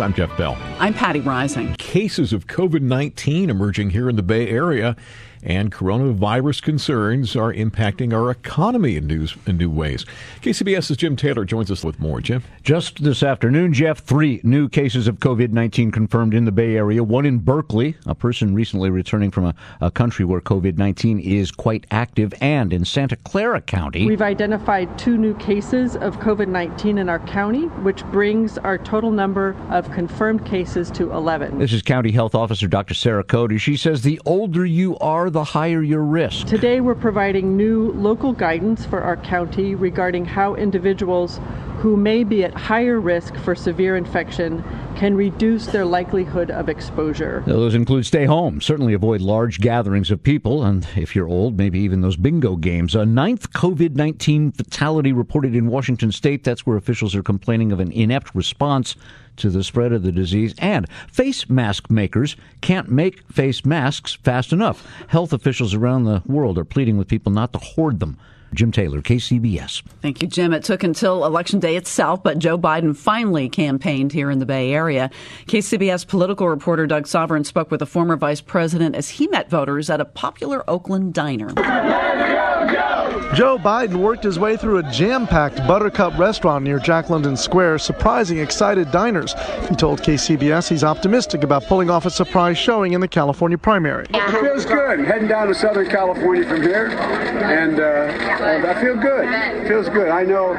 I'm Jeff Bell. I'm Patti Reising. Cases of COVID 19 emerging here in the Bay Area, and coronavirus concerns are impacting our economy in new, in new ways. KCBS's Jim Taylor joins us with more. Jim? Just this afternoon, Jeff, three new cases of COVID 19 confirmed in the Bay Area. One in Berkeley, a person recently returning from a, a country where COVID 19 is quite active, and in Santa Clara County. We've identified two new cases of COVID 19 in our county, which brings our total number of confirmed cases to 11. This is County Health Officer Dr. Sara Cody. She says the older you are, the higher your risk. Today, we're providing new local guidance for our county regarding how individuals who may be at higher risk for severe infection can reduce their likelihood of exposure. Those include stay home, certainly avoid large gatherings of people, and if you're old, maybe even those bingo games. A ninth COVID 19 fatality reported in Washington state. That's where officials are complaining of an inept response to the spread of the disease. And face mask makers can't make face masks fast enough. Health officials around the world are pleading with people not to hoard them. Jim Taylor, KCBS. Thank you, Jim. It took until Election Day itself, but Joe Biden finally campaigned here in the Bay Area. KCBS political reporter Doug Sovern spoke with the former vice president as he met voters at a popular Oakland diner. Joe Biden worked his way through a jam packed Buttercup restaurant near Jack London Square, surprising excited diners. He told KCBS he's optimistic about pulling off a surprise showing in the California primary. It feels good. Heading down to Southern California from here, and, uh, I feel good. It feels good. I know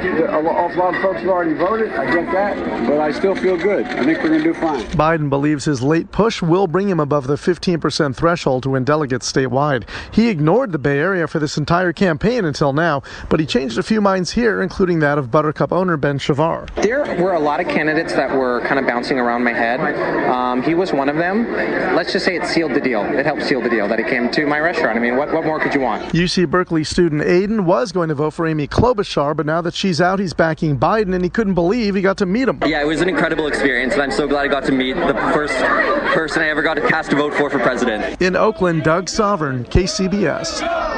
a lot of folks have already voted. I get that, but I still feel good. I think we're going to do fine. Biden believes his late push will bring him above the 15% threshold to win delegates statewide. He ignored the Bay Area for this entire campaign until now, but he changed a few minds here, including that of Buttercup owner Ben Shavar. There were a lot of candidates that were kind of bouncing around my head. Um, he was one of them. Let's just say it sealed the deal. It helped seal the deal that he came to my restaurant. I mean, what, what more could you want? UC Berkeley student Aiden was going to vote for Amy Klobuchar, but now that she's out, he's backing Biden, and he couldn't believe he got to meet him. Yeah, it was an incredible experience, and I'm so glad I got to meet the first person I ever got to cast a vote for for president. In Oakland, Doug Sovern, KCBS.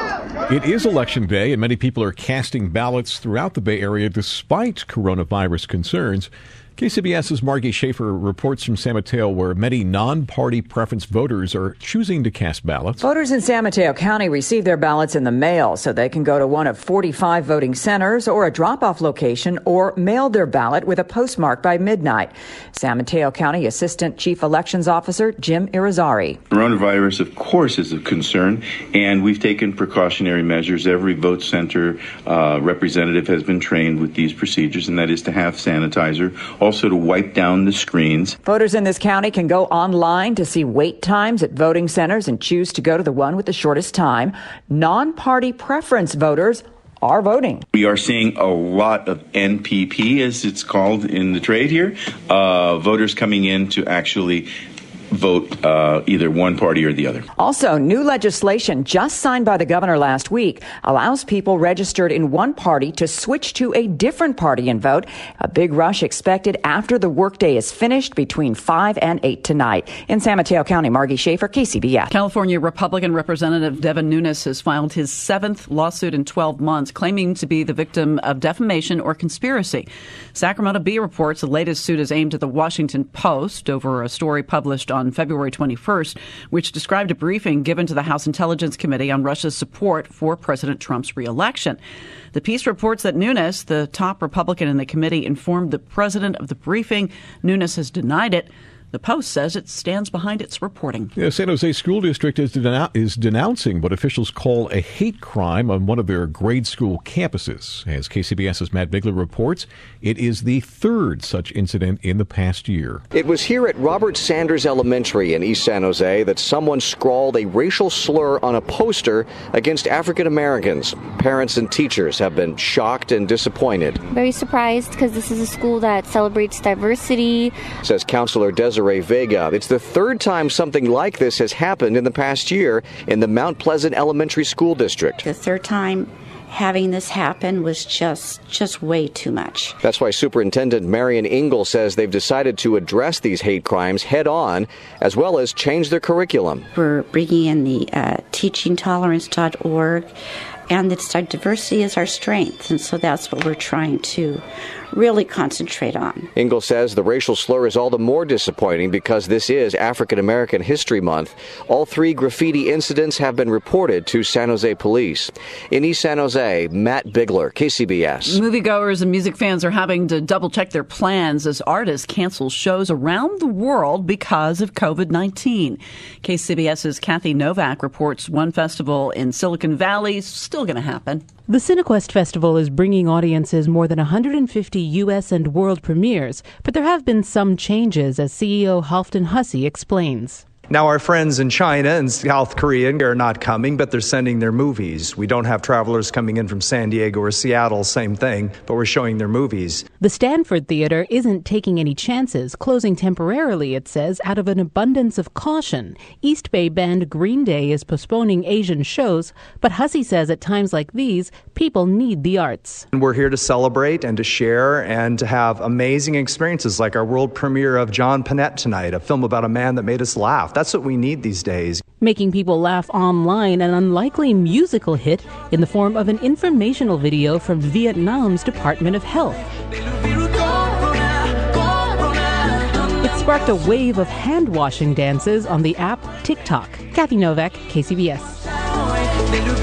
It is election day, and many people are casting ballots throughout the Bay Area despite coronavirus concerns. KCBS's Margie Shafer reports from San Mateo where many non-party preference voters are choosing to cast ballots. Voters in San Mateo County receive their ballots in the mail so they can go to one of 45 voting centers or a drop-off location or mail their ballot with a postmark by midnight. San Mateo County Assistant Chief Elections Officer Jim Irizarry. Coronavirus, of course, is a concern, and we've taken precautionary measures. Every vote center uh, representative has been trained with these procedures, and that is to have sanitizer also to wipe down the screens. Voters in this county can go online to see wait times at voting centers and choose to go to the one with the shortest time. Non party preference voters are voting. We are seeing a lot of NPP, as it's called in the trade here, uh, voters coming in to actually vote uh, either one party or the other. Also, new legislation just signed by the governor last week allows people registered in one party to switch to a different party and vote. A big rush expected after the workday is finished between 5 and 8 tonight. In San Mateo County, Margie Shafer, KCBS. California Republican Representative Devin Nunes has filed his seventh lawsuit in 12 months, claiming to be the victim of defamation or conspiracy. Sacramento Bee reports the latest suit is aimed at the Washington Post over a story published on on February 21st, which described a briefing given to the House Intelligence Committee on Russia's support for President Trump's reelection. The piece reports that Nunes, the top Republican in the committee, informed the president of the briefing. Nunes has denied it. The Post says it stands behind its reporting. The San Jose School District is, denou- is, denouncing what officials call a hate crime on one of their grade school campuses. As KCBS's Matt Bigler reports, it is the third such incident in the past year. It was here at Robert Sanders Elementary in East San Jose that someone scrawled a racial slur on a poster against African Americans. Parents and teachers have been shocked and disappointed. Very surprised because this is a school that celebrates diversity, says Counselor Desiree. Desiree Vega. It's the third time something like this has happened in the past year in the Mount Pleasant Elementary School District. The third time having this happen was just just way too much. That's why Superintendent Marion Engel says they've decided to address these hate crimes head on, as well as change their curriculum. We're bringing in the uh, teachingtolerance.org, and it's diversity is our strength, and so that's what we're trying to really concentrate on. Engel says the racial slur is all the more disappointing because this is African American History Month. All three graffiti incidents have been reported to San Jose police. In East San Jose, Matt Bigler, KCBS. Moviegoers and music fans are having to double check their plans as artists cancel shows around the world because of COVID 19. KCBS's Kathy Novak reports one festival in Silicon Valley is still going to happen. The Cinequest Festival is bringing audiences more than 150 U.S. and world premieres, but there have been some changes, as CEO Halfdan Hussey explains. Now, our friends in China and South Korea are not coming, but they're sending their movies. We don't have travelers coming in from San Diego or Seattle, same thing, but we're showing their movies. The Stanford Theater isn't taking any chances, closing temporarily, it says, out of an abundance of caution. East Bay band Green Day is postponing Asian shows, but Hussey says at times like these, people need the arts. And we're here to celebrate and to share and to have amazing experiences like our world premiere of John Pinette tonight, a film about a man that made us laugh. That's what we need these days. Making people laugh online, an unlikely musical hit in the form of an informational video from Vietnam's Department of Health. It sparked a wave of hand washing dances on the app TikTok. Kathy Novak, KCBS.